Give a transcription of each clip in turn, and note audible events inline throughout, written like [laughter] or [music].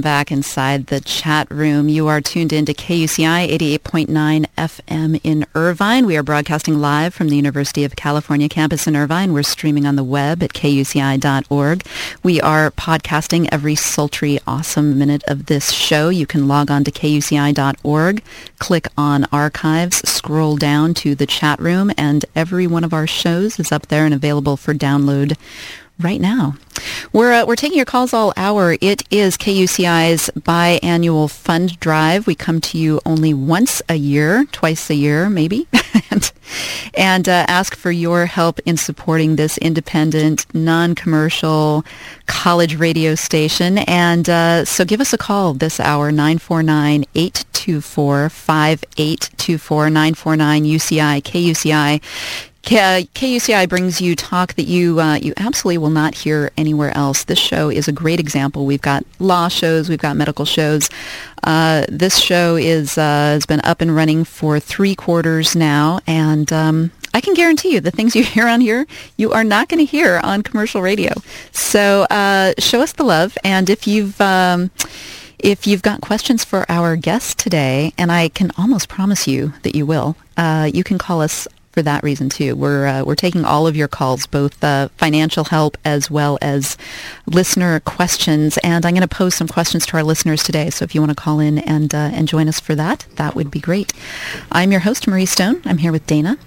Welcome back inside the chat room. You are tuned in to KUCI 88.9 FM in Irvine. We are broadcasting live from the University of California campus in Irvine. We're streaming on the web at kuci.org. We are podcasting every sultry, awesome minute of this show. You can log on to kuci.org, click on archives, scroll down to the chat room, and every one of our shows is up there and available for download right now. We're uh, we're taking your calls all hour. It is KUCI's biannual fund drive. We come to you only once a year, twice a year, maybe, [laughs] and, and uh, ask for your help in supporting this independent, non-commercial college radio station. And uh, so, give us a call this hour 949-824-5824 949 UCI KUCI. K- KUCI brings you talk that you uh, you absolutely will not hear anywhere else. This show is a great example. We've got law shows, we've got medical shows. Uh, this show is uh, has been up and running for three quarters now, and um, I can guarantee you the things you [laughs] hear on here, you are not going to hear on commercial radio. So uh, show us the love, and if you've um, if you've got questions for our guest today, and I can almost promise you that you will, uh, you can call us for that reason too. We're uh, we're taking all of your calls, both uh, financial help as well as listener questions, and I'm going to pose some questions to our listeners today. So if you want to call in and uh, and join us for that, that would be great. I'm your host Marrie Stone. I'm here with Dana.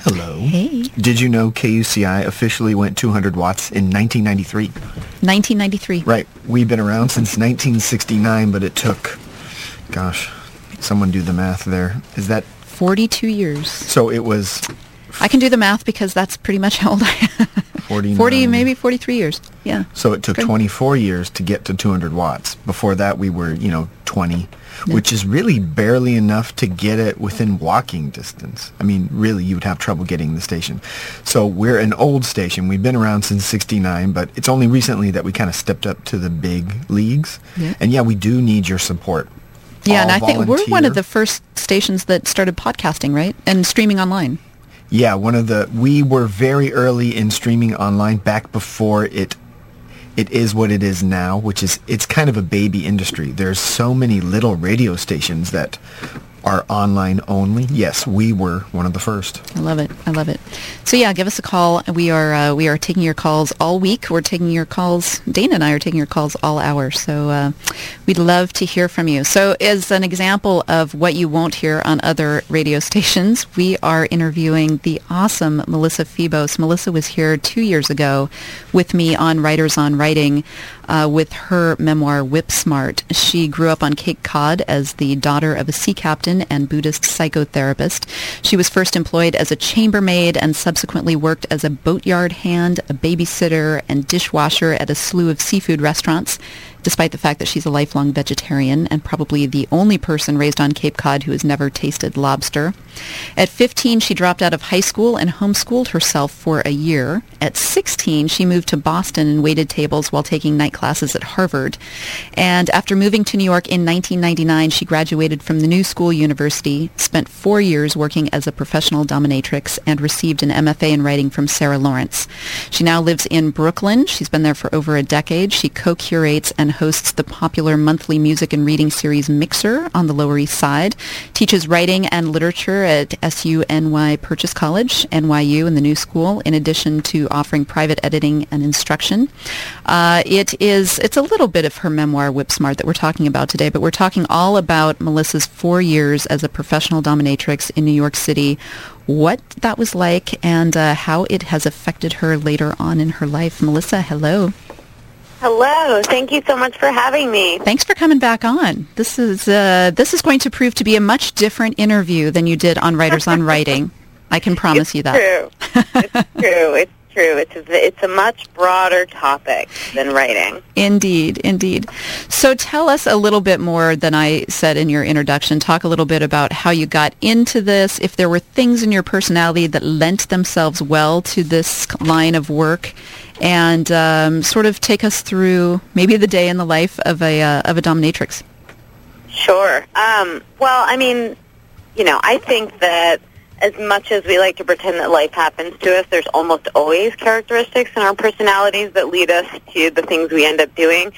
Hello. Hey. Did you know KUCI officially went 200 watts in 1993? 1993. Right. We've been around since 1969, but it took, gosh, someone do the math there. Is that 42 years. so? It was I can do the math because that's pretty much how old I am. 49. 40, [laughs] maybe 43 years. Yeah. So it took Good. 24 years to get to 200 watts. Before that, we were, you know, 20, which is really barely enough to get it within walking distance. I mean, really, you would have trouble getting the station. So we're an old station. We've been around since 69, but it's only recently that we kind of stepped up to the big leagues. Yeah. And yeah, we do need your support. Yeah, and I think we're one of the first stations that started podcasting, right? And streaming online. Yeah, one of the we were very early in streaming online back before it it is what it is now, which is it's kind of a baby industry. There's so many little radio stations that are online only. Yes, we were one of the first. I love it. I love it. So yeah, give us a call. We are uh, we are taking your calls all week. We're taking your calls. Dana and I are taking your calls all hour. So uh, we'd love to hear from you. So as an example of what you won't hear on other radio stations, [laughs] we are interviewing the awesome Melissa Febos. Melissa was here two years ago with me on Writers on Writing uh, with her memoir Whip Smart. She grew up on Cape Cod as the daughter of a sea captain and Buddhist psychotherapist. She was first employed as a chambermaid and subsequently worked as a boatyard hand, a babysitter, and dishwasher at a slew of seafood restaurants despite the fact that she's a lifelong vegetarian and probably the only person raised on Cape Cod who has never tasted lobster. At 15, she dropped out of high school and homeschooled herself for a year. At 16, she moved to Boston and waited tables while taking night classes at Harvard. And after moving to New York in 1999, she graduated from the New School University, spent four years working as a professional dominatrix, and received an MFA in writing from Sarah Lawrence. She now lives in Brooklyn. She's been there for over a decade. She co-curates and hosts the popular monthly music and reading series Mixer on the Lower East Side. Teaches writing and literature at SUNY Purchase College, NYU, and the New School, in addition to offering private editing and instruction. Uh, it is it's a little bit of her memoir, Whip Smart, that we're talking about today, but we're talking all about Melissa's four years as a professional dominatrix in New York City what that was like and uh, how it has affected her later on in her life. Melissa, hello. Hello. Thank you so much for having me. Thanks for coming back on. This is uh, this is going to prove to be a much different interview than you did on Writers on Writing. I can [laughs] promise it's you that. True. It's [laughs] true. It's true. It's a, it's a much broader topic than writing. Indeed, indeed. So tell us a little bit more than I said in your introduction. Talk a little bit about how you got into this, if there were things in your personality that lent themselves well to this line of work, and um, sort of take us through maybe the day in the life of a uh, of a dominatrix. Sure. Um, well, I mean, you know, I think that as much as we like to pretend that life happens to us, there's almost always characteristics in our personalities that lead us to the things we end up doing,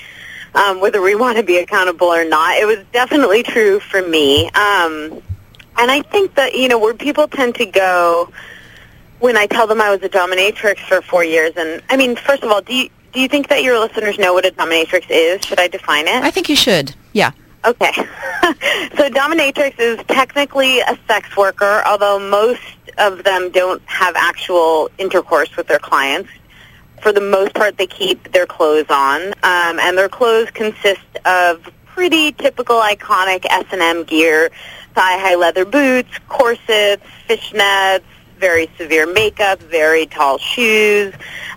um, whether we want to be accountable or not. It was definitely true for me. Um, and I think that, you know, where people tend to go when I tell them I was a dominatrix for four years, and I mean, first of all, do you, do you think that your listeners know what a dominatrix is? Should I define it? I think you should. Yeah. Okay. [laughs] so dominatrix is technically a sex worker, although most of them don't have actual intercourse with their clients. For the most part, they keep their clothes on, um, and their clothes consist of pretty typical iconic S&M gear, thigh-high leather boots, corsets, fishnets, very severe makeup, very tall shoes,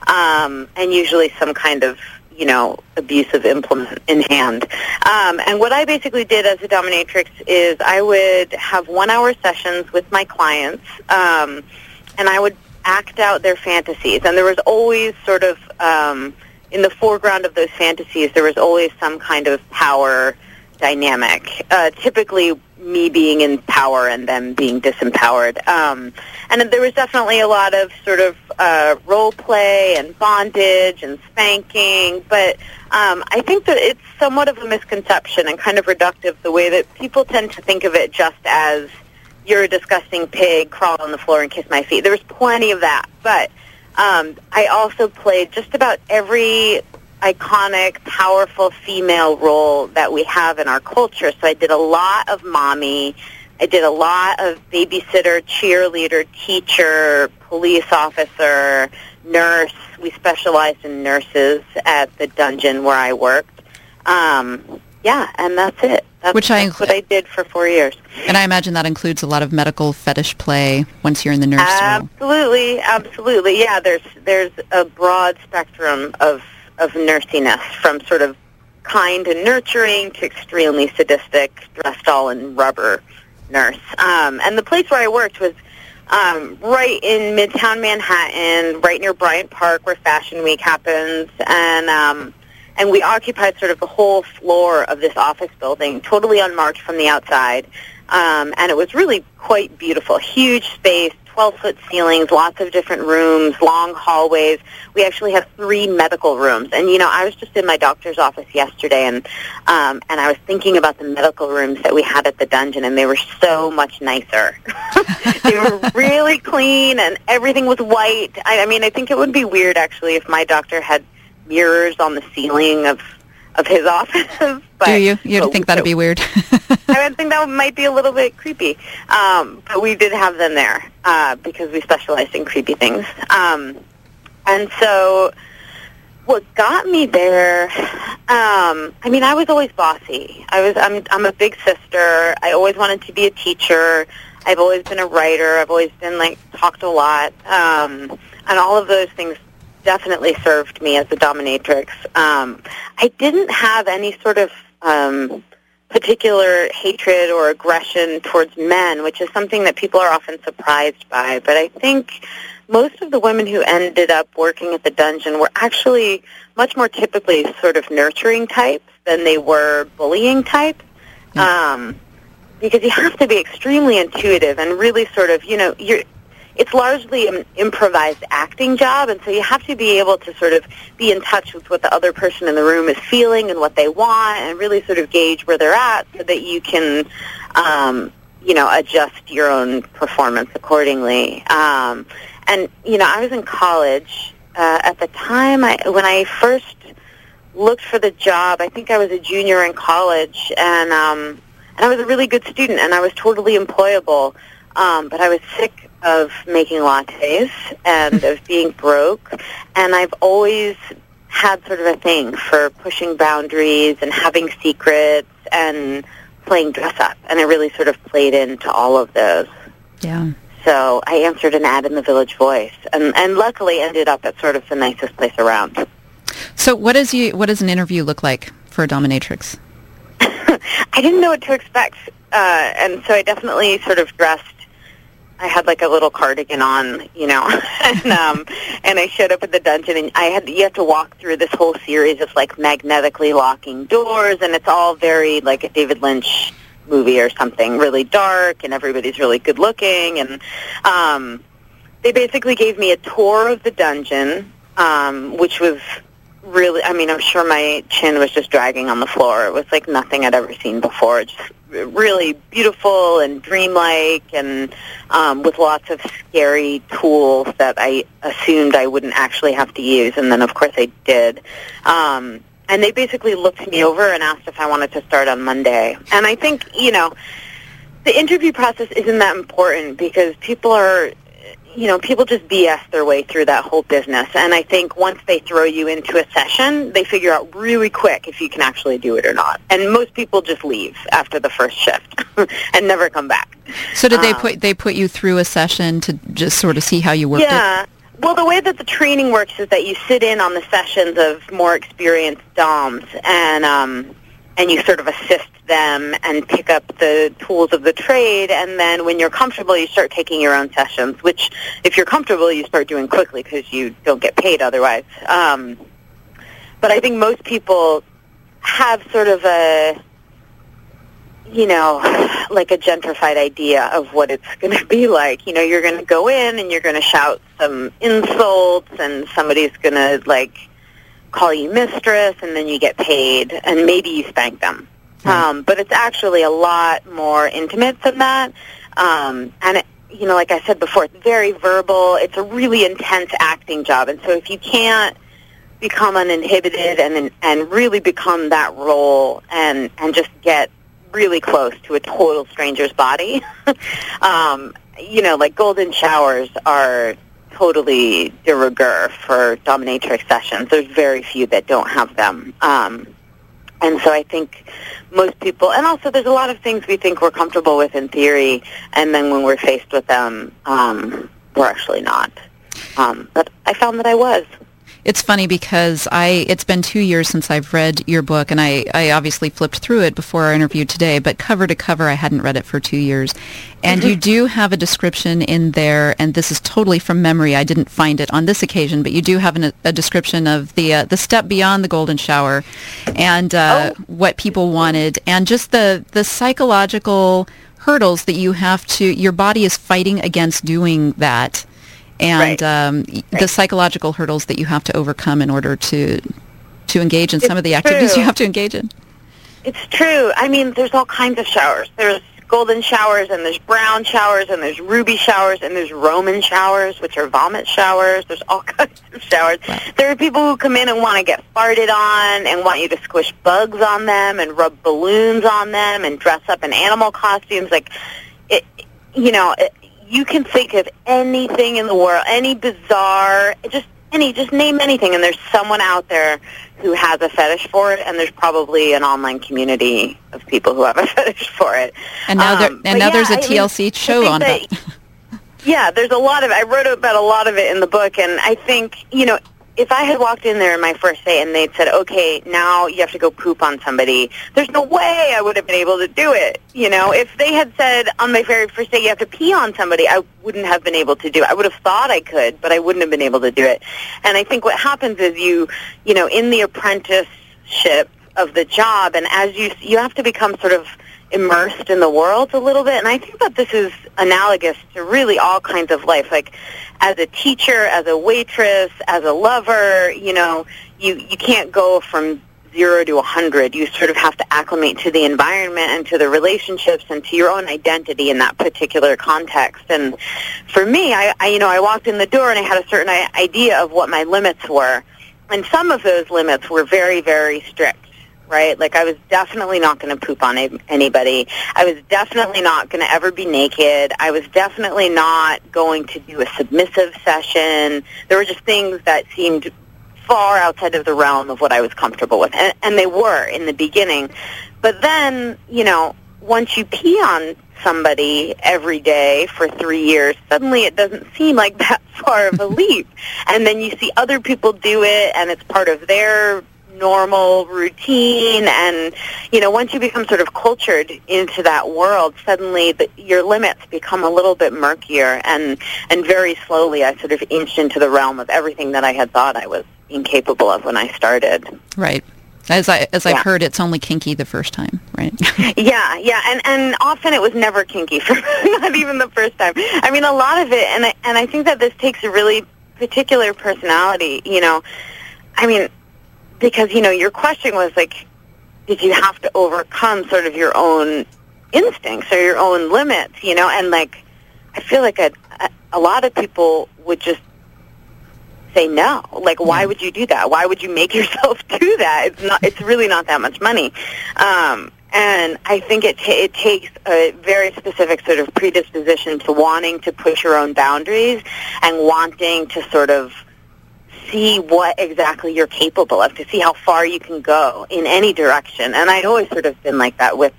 um, and usually some kind of you know, abusive implement in hand. Um, and what I basically did as a dominatrix is I would have one-hour sessions with my clients, um, and I would act out their fantasies. And there was always sort of um, in the foreground of those fantasies, there was always some kind of power dynamic. Uh, typically, me being in power and them being disempowered. Um, and there was definitely a lot of sort of uh, role play and bondage and spanking, but um, I think that it's somewhat of a misconception and kind of reductive the way that people tend to think of it just as you're a disgusting pig, crawl on the floor and kiss my feet. There was plenty of that, but um, I also played just about every iconic, powerful female role that we have in our culture. So I did a lot of mommy. I did a lot of babysitter, cheerleader, teacher, police officer, nurse. We specialized in nurses at the dungeon where I worked. Um, yeah, and that's it. That's, Which I that's what I did for four years. And I imagine that includes a lot of medical fetish play once you're in the nurse role. Absolutely, absolutely. Yeah, there's there's a broad spectrum of of nursiness, from sort of kind and nurturing to extremely sadistic, dressed all in rubber nurse. Um, and the place where I worked was um, right in Midtown Manhattan, right near Bryant Park, where Fashion Week happens, and um, and we occupied sort of the whole floor of this office building, totally unmarked from the outside. Um, and it was really quite beautiful. Huge space, 12-foot ceilings, lots of different rooms, long hallways. We actually have three medical rooms. And, you know, I was just in my doctor's office yesterday, and um, and I was thinking about the medical rooms that we had at the dungeon, and they were so much nicer. [laughs] they were really clean, and everything was white. I, I mean, I think it would be weird, actually, if my doctor had mirrors on the ceiling of of his office. [laughs] but, Do you? You think that'd be weird? [laughs] I would think that might be a little bit creepy. Um, but we did have them there uh, because we specialized in creepy things. Um, and so what got me there, um, I mean, I was always bossy. I was, I'm, I'm a big sister. I always wanted to be a teacher. I've always been a writer. I've always been like talked a lot. Um, and all of those things definitely served me as a dominatrix. Um, I didn't have any sort of um, particular hatred or aggression towards men, which is something that people are often surprised by. But I think most of the women who ended up working at the dungeon were actually much more typically sort of nurturing types than they were bullying types. Um, because you have to be extremely intuitive and really sort of, you know, you're it's largely an improvised acting job, and so you have to be able to sort of be in touch with what the other person in the room is feeling and what they want, and really sort of gauge where they're at, so that you can, um, you know, adjust your own performance accordingly. Um, and you know, I was in college uh, at the time. I when I first looked for the job, I think I was a junior in college, and um, and I was a really good student, and I was totally employable. Um, but I was sick of making lattes and of being broke, and I've always had sort of a thing for pushing boundaries and having secrets and playing dress up, and I really sort of played into all of those. Yeah. So I answered an ad in the Village Voice, and and luckily ended up at sort of the nicest place around. So what does you what does an interview look like for a dominatrix? [laughs] I didn't know what to expect, uh, and so I definitely sort of dressed. I had like a little cardigan on, you know, [laughs] and um, and I showed up at the dungeon, and I had you have to walk through this whole series of like magnetically locking doors, and it's all very like a David Lynch movie or something, really dark, and everybody's really good looking, and um, they basically gave me a tour of the dungeon, um, which was really, I mean, I'm sure my chin was just dragging on the floor. It was like nothing I'd ever seen before. Just really beautiful and dreamlike and um, with lots of scary tools that I assumed I wouldn't actually have to use. And then, of course, I did. Um, and they basically looked me over and asked if I wanted to start on Monday. And I think, you know, the interview process isn't that important because people are you know, people just BS their way through that whole business. And I think once they throw you into a session, they figure out really quick if you can actually do it or not. And most people just leave after the first shift [laughs] and never come back. So did they um, put they put you through a session to just sort of see how you worked yeah. It? Well, the way that the training works is that you sit in on the sessions of more experienced DOMs and um, and you sort of assist them and pick up the tools of the trade. And then when you're comfortable, you start taking your own sessions, which if you're comfortable, you start doing quickly because you don't get paid otherwise. Um, but I think most people have sort of a, you know, like a gentrified idea of what it's [laughs] going to be like. You know, you're going to go in and you're going to shout some insults and somebody's going to like call you mistress and then you get paid and maybe you spank them. Um, but it's actually a lot more intimate than that. Um, and, it, you know, like I said before, it's very verbal. It's a really intense acting job. And so if you can't become uninhibited and, and really become that role and, and just get really close to a total stranger's body, [laughs] um, you know, like golden showers are totally de rigueur for dominatrix sessions. There's very few that don't have them. Um, and so I think most people, and also there's a lot of things we think we're comfortable with in theory, and then when we're faced with them, um, we're actually not. Um, but I found that I was. It's funny because I it's been two years since I've read your book, and I, I obviously flipped through it before our interview today. But cover to cover, I hadn't read it for two years, and mm-hmm. you do have a description in there, and this is totally from memory. I didn't find it on this occasion, but you do have an, a description of the uh, the step beyond the golden shower, and uh, oh. what people wanted, and just the the psychological hurdles that you have to your body is fighting against doing that and right. um, right. the psychological hurdles that you have to overcome in order to to engage in it's some of the activities true. you have to engage in. It's true. I mean, there's all kinds of showers. There's golden showers, and there's brown showers, and there's ruby showers, and there's Roman showers, which are vomit showers. There's all [laughs] kinds of showers. There are people who come in and want to get farted on and want you to squish bugs on them and rub balloons on them and dress up in animal costumes. Like, it, you know, it, you can think of anything in the world, any bizarre, just any, just name anything, and there's someone out there who has a fetish for it, and there's probably an online community of people who have a [laughs] fetish for it. And now, there, um, and now yeah, there's a TLC I mean, show on that, it. [laughs] yeah, there's a lot of. I wrote about a lot of it in the book, and I think you know if I had walked in there my first day and they'd said, okay, now you have to go poop on somebody, there's no way I would have been able to do it. You know, if they had said on my very first day you have to pee on somebody, I wouldn't have been able to do it. I would have thought I could, but I wouldn't have been able to do it. And I think what happens is you, you know, in the apprenticeship of the job, and as you, you have to become sort of immersed in the world a little bit. And I think that this is analogous to really all kinds of life. Like as a teacher, as a waitress, as a lover, you know, you, you can't go from zero to a hundred. You sort of have to acclimate to the environment and to the relationships and to your own identity in that particular context. And for me, I, I you know, I walked in the door and I had a certain idea of what my limits were. And some of those limits were very, very strict right? Like I was definitely not going to poop on anybody. I was definitely not going to ever be naked. I was definitely not going to do a submissive session. There were just things that seemed far outside of the realm of what I was comfortable with, and, and they were in the beginning. But then, you know, once you pee on somebody every day for three years, suddenly it doesn't seem like [laughs] that far of a [laughs] leap. And then you see other people do it, and it's part of their normal routine and you know once you become sort of cultured into that world suddenly the, your limits become a little bit murkier and and very slowly I sort of inched into the realm of everything that I had thought I was incapable of when I started right as I as I've heard, it's only kinky the first time, right? [laughs] yeah, yeah, and and often it was never kinky for [laughs] not even the first time. I mean, a lot of it, and I, and I think that this takes a really particular personality. You know, I mean, because you know your question was like, did you have to overcome sort of your own instincts or your own limits? You know, and like I feel like a a lot of people would just say no. Like, why would you do that? Why would you make [laughs] yourself do that? It's not. It's really not that much money. Um, and I think it t- it takes a very specific sort of predisposition to wanting to push your own boundaries and wanting to sort of see what exactly you're capable of, to see how far you can go in any direction. And I'd always sort of been like that with,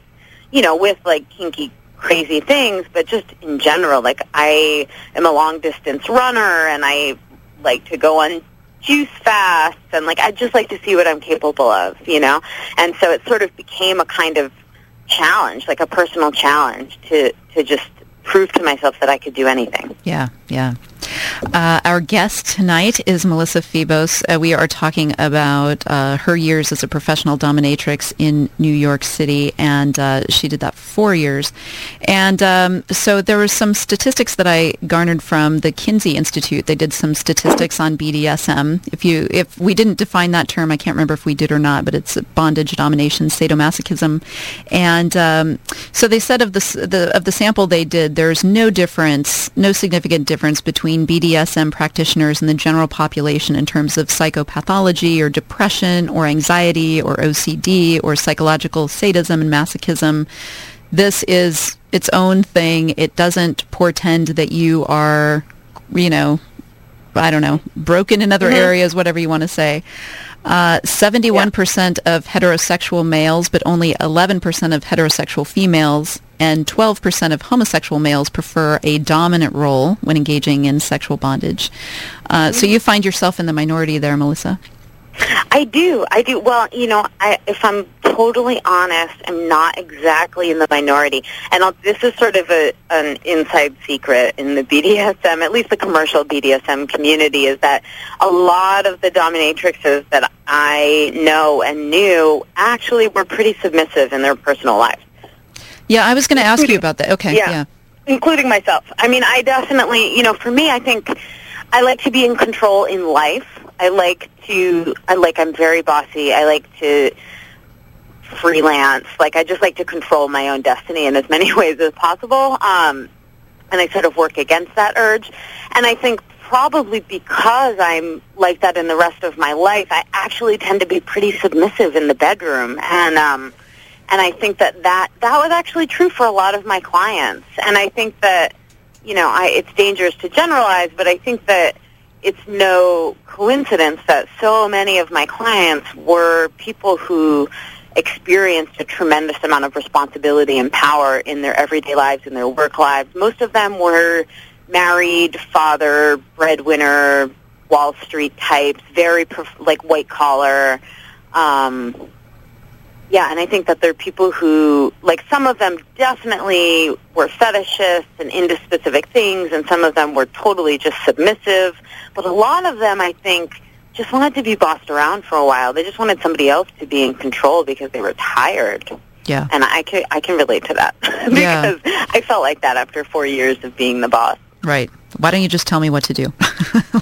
you know, with like kinky crazy things, but just in general, like I am a long distance runner and I like to go on juice fast and like I just like to see what I'm capable of, you know? And so it sort of became a kind of challenge, like a personal challenge to to just prove to myself that I could do anything. Yeah, yeah. Uh, our guest tonight is Melissa Febos. Uh, we are talking about uh, her years as a professional dominatrix in New York City, and uh, she did that four years. And um, so there were some statistics that I garnered from the Kinsey Institute. They did some statistics on BDSM. If you, if we didn't define that term, I can't remember if we did or not, but it's bondage, domination, sadomasochism, and um, so they said of the, the of the sample they did, there's no difference, no significant difference between BDSM practitioners and the general population in terms of psychopathology or depression or anxiety or OCD or psychological sadism and masochism. This is its own thing. It doesn't portend that you are, you know, I don't know, broken in other mm-hmm. areas, whatever you want to say. Uh, 71% yeah. of heterosexual males, but only 11% of heterosexual females and 12% of homosexual males prefer a dominant role when engaging in sexual bondage. Uh, mm-hmm. So you find yourself in the minority there, Melissa. I do. I do. Well, you know, I, if I'm totally honest, I'm not exactly in the minority. And I'll, this is sort of a, an inside secret in the [laughs] BDSM, at least the commercial BDSM community, is that a lot of the dominatrixes that I know and knew actually were pretty submissive in their personal lives. Yeah, I was going to ask you about that. Okay, yeah. yeah. Including myself. I mean, I definitely, you know, for me, I think I like to be in control in life. I like to, I like, I'm very bossy. I like to freelance. Like, I just like to control my own destiny in as many [laughs] ways as possible. Um, and I sort of work against that urge. And I think probably because I'm like that in the rest of my life, I actually tend to be pretty submissive in the bedroom. And, um, and I think that, that that was actually true for a lot of my clients. And I think that, you know, I, it's dangerous to generalize, but I think that it's no coincidence that so many of my clients were people who experienced a tremendous amount of responsibility and power in their everyday lives, in their work lives. Most of them were married, father, breadwinner, Wall Street types, very prof- like white collar, um, yeah, and I think that there are people who, like some of them definitely were fetishists and into specific things, and some of them were totally just submissive. But a lot of them, I think, just wanted to be bossed around for a while. They just wanted somebody else to be in control because they were tired. Yeah. And I can I can relate to that [laughs] Yeah. because I felt like that after four years of being the boss. Right. Why don't you just tell me what to do? [laughs]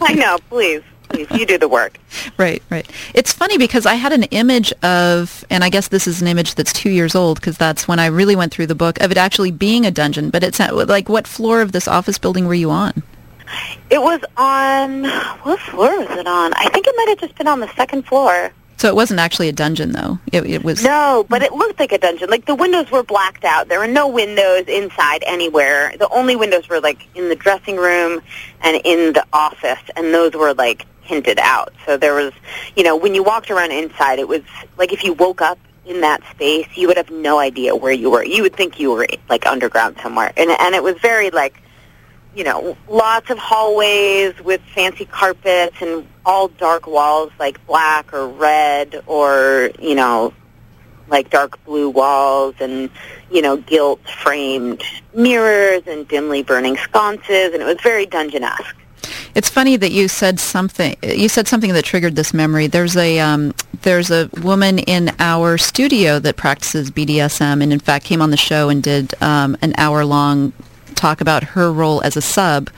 I know, please, please, you do the work. Right, right. It's funny because I had an image of, and I guess this is an image that's two years old because that's when I really went through the book of it actually being a dungeon. But it's not, like, what floor of this office building were you on? It was on what floor was it on? I think it might have just been on the second floor. So it wasn't actually a dungeon, though. It, it was. No, but it looked like a dungeon. Like the windows were blacked out. There were no windows inside anywhere. The only windows were like in the dressing room and in the office, and those were like tinted out. So there was, you know, when you walked around inside, it was like if you woke up in that space, you would have no idea where you were. You would think you were like underground somewhere, and and it was very like you know, lots of hallways with fancy carpets and all dark walls like black or red or, you know, like dark blue walls and, you know, gilt framed mirrors and dimly burning sconces and it was very dungeon-esque. It's funny that you said something. You said something that triggered this memory. There's a um, there's a woman in our studio that practices BDSM, and in fact came on the show and did um, an hour long talk about her role as a sub.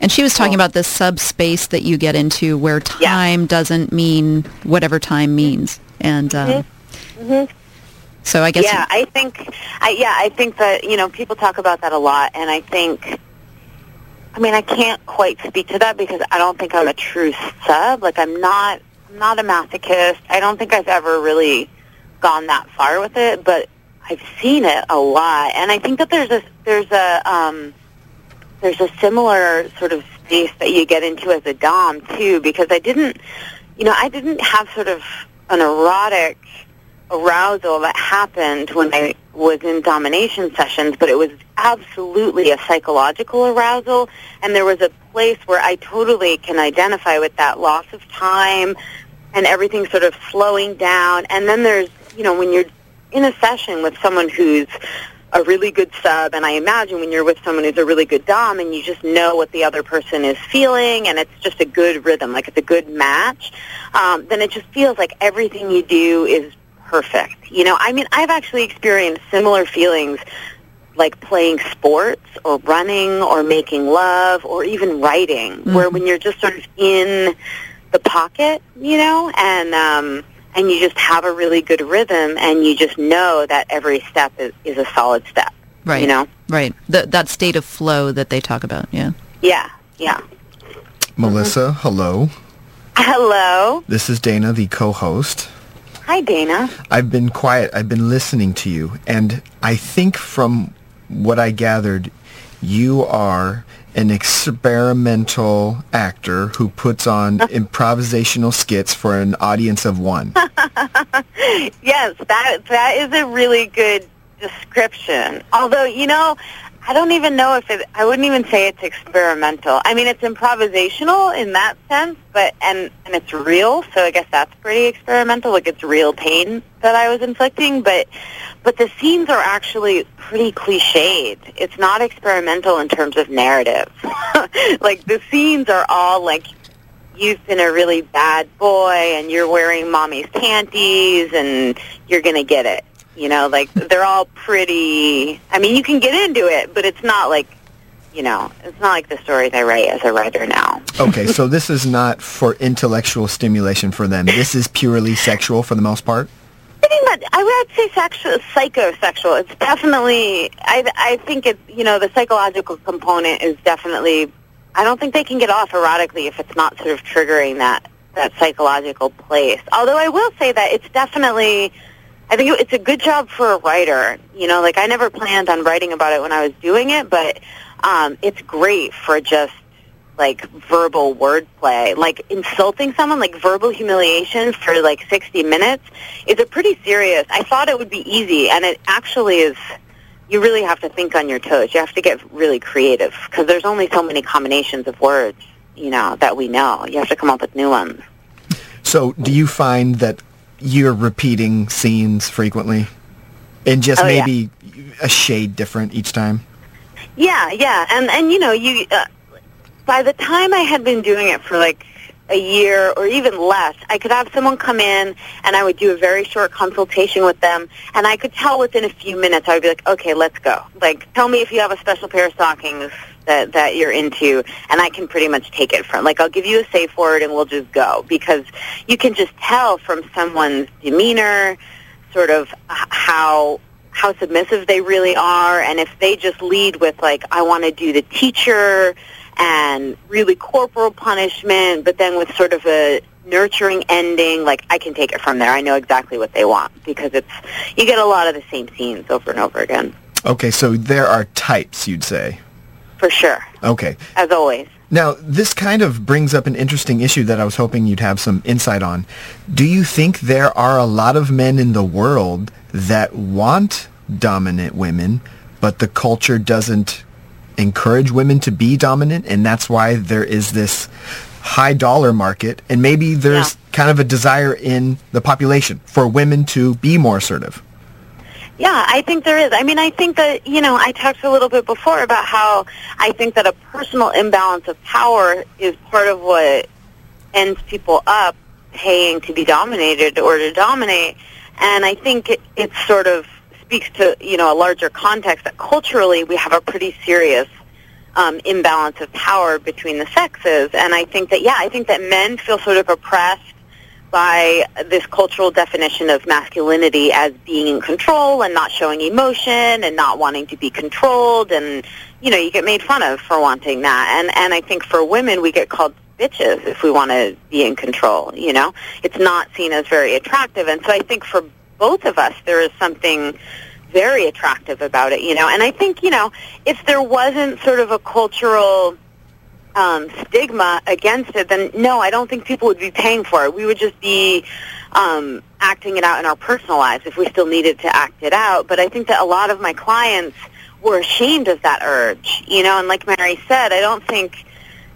And she was talking about this sub space that you get into where Yeah. time doesn't mean whatever time means. And um, so I guess yeah, I think, I, yeah, I think that you know people talk about that a lot, and I think, I mean, I can't quite speak to that because I don't think I'm a true sub. Like, I'm not, I'm not a masochist. I don't think I've ever really gone that far with it, but I've seen it a lot, and I think that there's a, there's a, um, there's a similar sort of space that you get into as a dom too, because I didn't, you know, I didn't have sort of an erotic arousal that happened when I was in domination sessions, but it was absolutely a psychological arousal, and there was a place where I totally can identify with that loss of time and everything sort of slowing down. And then there's, you know, when you're in a session with someone who's a really good sub, and I imagine when you're with someone who's a really good dom, and you just know what the other person is feeling, and it's just a good rhythm, like it's a good match, um, then it just feels like everything you do is perfect. You know, I mean, I've actually experienced similar feelings like playing sports or running or making love or even writing, where when you're just sort of in the pocket, you know, and um, and you just have a really good rhythm, and you just know that every step is, is a solid step. right, You know, right. The, that state of flow that they talk about. Yeah. yeah, yeah. Melissa, hello. Hello, This is Dana, the co-host. Hi Dana. I've been quiet. I've been listening to you, and I think from what I gathered, you are an experimental actor who puts on [laughs] improvisational skits for an audience of one. [laughs] Yes, that that is a really good description. Although, you know, I don't even know if it I wouldn't even say it's experimental. I mean, it's improvisational in that sense, but and and it's real, so I guess that's pretty experimental. Like it's real pain that I was inflicting, but but the scenes are actually pretty cliched. It's not experimental in terms of narrative. [laughs] like the scenes are all like you've been a really bad boy and you're wearing mommy's panties and you're to get it. You know, like they're all pretty, I mean, you can get into it, but it's not like, you know, it's not like the stories I write as a writer now. Okay, so this is not for intellectual stimulation for them. This is purely sexual for the most part. Pretty much, I would say sexual, psychosexual. It's definitely, I, I think it, you know, the psychological component is definitely, I don't think they can get off erotically if it's not sort of triggering that, that psychological place. Although I will say that it's definitely, I think it's a good job for a writer. You know, like I never planned on writing about it when I was doing it, but um, it's great for just like verbal wordplay, like insulting someone, like verbal humiliation for like 60 minutes is a pretty serious. I thought it would be easy, and it actually is. You really have to think on your toes. You have to get really creative because there's only so many combinations of words, you know, that we know. You have to come up with new ones. So, do you find that you're repeating scenes frequently, and just Oh, yeah. maybe a shade different each time? Yeah, yeah, and and you know, you uh, by the time I had been doing it for like a year or even less, I could have someone come in and I would do a very short consultation with them and I could tell within a few minutes I would be like, okay, let's go. Like, tell me if you have a special pair of stockings that, that you're into and I can pretty much take it from. Like, I'll give you a safe word and we'll just go because you can just tell from someone's demeanor, sort of how how submissive they really are and if they just lead with like I want to do the teacher and really corporal punishment, but then with sort of a nurturing ending, like I can take it from there. I know exactly what they want because it's you get a lot of the same scenes over and over again. Okay, so there are types, you'd say. For sure. Okay. As always. Now, this kind of brings up an interesting issue that I was hoping you'd have some insight on. Do you think there are a lot of men in the world that want dominant women, but the culture doesn't encourage women to be dominant, and that's why there is this high dollar market, and maybe there's Yeah. kind of a desire in the population for women to be more assertive. Yeah, I think there is. I mean, I think that, you know, I talked a little bit before about how I think that a personal imbalance of power is part of what ends people up paying to be dominated or to dominate. And I think it, it sort of speaks to, you know, a larger context that culturally we have a pretty serious um, imbalance of power between the sexes. And I think that, yeah, I think that men feel sort of oppressed by this cultural definition of masculinity as being in control and not showing emotion and not wanting to be controlled. And you know you get made fun of for wanting that. And and I think for women we get called bitches if we want to be in control you know? It's not seen as very attractive. And so I think for both of us there is something very attractive about it you know? And I think you know if there wasn't sort of a cultural um, stigma against it, then no, I don't think people would be paying for it. We would just be um, acting it out in our personal lives if we still needed to act it out. But I think that a lot of my clients were ashamed of that urge, you know. And like Marrie said, I don't think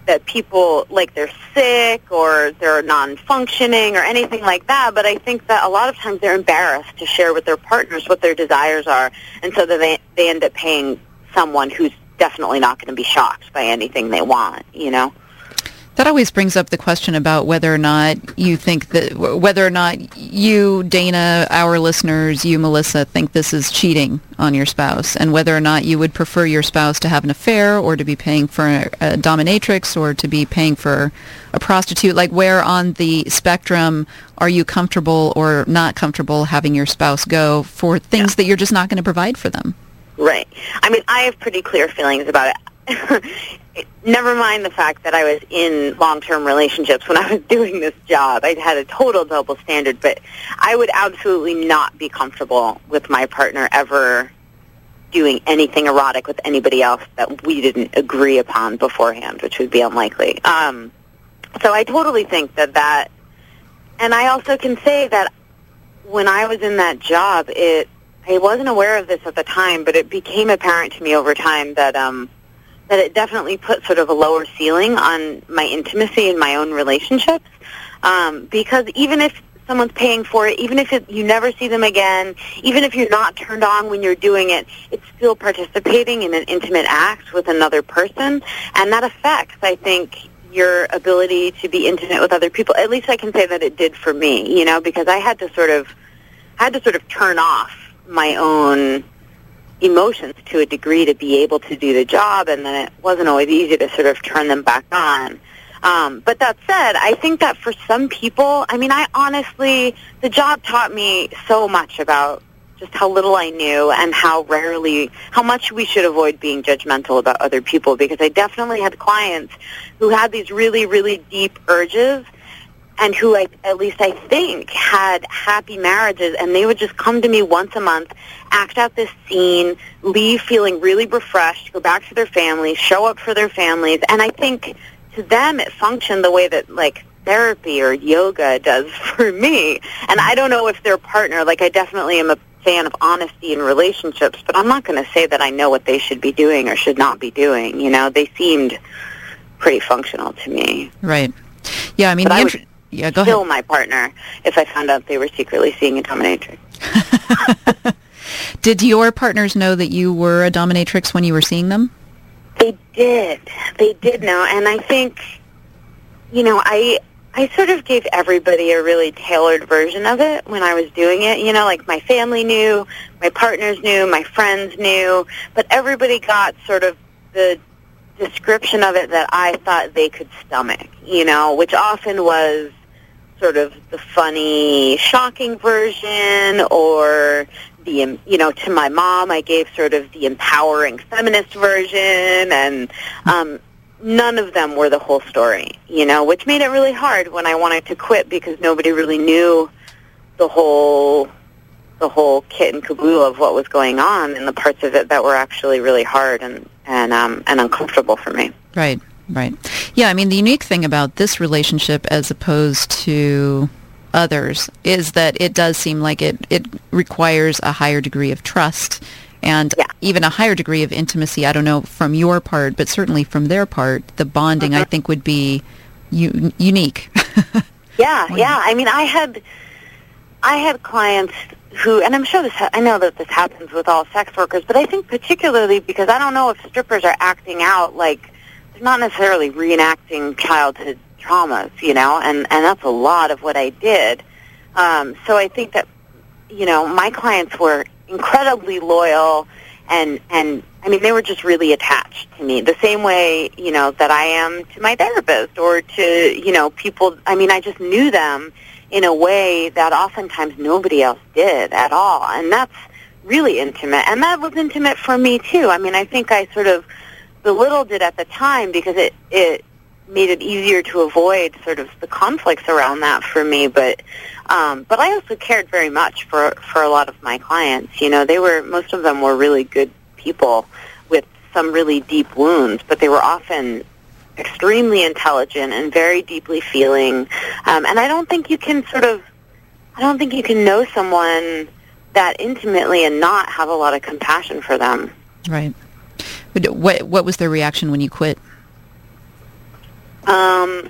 that people like they're sick or they're non-functioning or anything like that. But I think that a lot of times they're embarrassed to share with their partners what their desires are, and so that they they end up paying someone who's definitely not going to be shocked by anything they want, you know? That always brings up the question about whether or not you think that, whether or not you, Dana, our listeners, you, Melissa, think this is cheating on your spouse, and whether or not you would prefer your spouse to have an affair or to be paying for a, a dominatrix or to be paying for a prostitute. Like, where on the spectrum are you comfortable or not comfortable having your spouse go for things Yeah. that you're just not going to provide for them? Right. I mean, I have pretty clear feelings about it. [laughs] Never mind the fact that I was in long-term relationships when I was [laughs] doing this job. I had a total double standard, but I would absolutely not be comfortable with my partner ever doing anything erotic with anybody else that we didn't agree upon beforehand, which would be unlikely. Um, so I totally think that that, and I also can say that when I was in that job, it I wasn't aware of this at the time, but it became apparent to me over time that um, that it definitely put sort of a lower ceiling on my intimacy in my own relationships. Um, because even if someone's paying for it, even if it, you never see them again, even if you're not turned on when you're doing it, it's still participating in an intimate act with another person, and that affects, I think, your ability to be intimate with other people. At least I can say that it did for me, you know, because I had to sort of had to sort of turn off my own emotions to a degree to be able to do the job, and then it wasn't always easy to sort of turn them back on. Um, but that said, I think that for some people, I mean, I honestly, the job taught me so much about just how little I knew and how rarely, how much we should avoid being judgmental about other people because I definitely had clients who had these really, really deep urges and who I, at least I think had happy marriages and they would just come to me once a month, act out this scene, leave feeling really refreshed, go back to their families, show up for their families. And I think to them it functioned the way that like therapy or yoga does [laughs] for me. And I don't know if their partner, like I definitely am a fan of honesty in relationships, but I'm not going to say that I know what they should be doing or should not be doing. You know, they seemed pretty functional to me. Right. Yeah, I mean, But the I inter- would yeah, go kill ahead. my partner if I found out they were secretly seeing a dominatrix. [laughs] Did your partners know that you were a dominatrix when you were seeing them? They did. They did know, and I think, you know, I I sort of gave everybody a really tailored version of it when I was doing it. You know, like my family knew, my partners knew, my friends knew, but everybody got sort of the description of it that I thought they could stomach, you know, which often was sort of the funny, shocking version or the, you know, to my mom I gave sort of the empowering feminist version and um, none of them were the whole story, you know, which made it really hard when I wanted to quit because nobody really knew the whole the whole kit and caboodle of what was going on and the parts of it that were actually really hard and and um, and uncomfortable for me. Right, right. Yeah, I mean the unique thing about this relationship as opposed to others is that it does seem like it it requires a higher degree of trust and yeah. even a higher degree of intimacy. I don't know from your part, but certainly from their part, the bonding I uh-huh. think would be u- unique. [laughs] yeah, yeah. I mean, I had I had clients who, and I'm sure this, ha- I know that this happens with all sex workers, but I think particularly because I don't know if strippers are acting out like not necessarily reenacting childhood traumas, you know, and and that's a lot of what I did. Um, so I think that, you know, my clients were incredibly loyal, and and I mean they were just really attached to me, the same way you know that I am to my therapist or to you know people. I mean, I just knew them in a way that oftentimes nobody else did at all. And that's really intimate. And that was intimate for me too. I mean, I think I sort of belittled did at the time because it, it made it easier to avoid sort of the conflicts around that for me. But, um, but I also cared very much for, for a lot of my clients. You know, they were, most of them were really good people with some really deep wounds, but they were often extremely intelligent and very deeply feeling. Um, and I don't think you can sort of, I don't think you can know someone that intimately and not have a lot of compassion for them. Right. What What was their reaction when you quit? Um.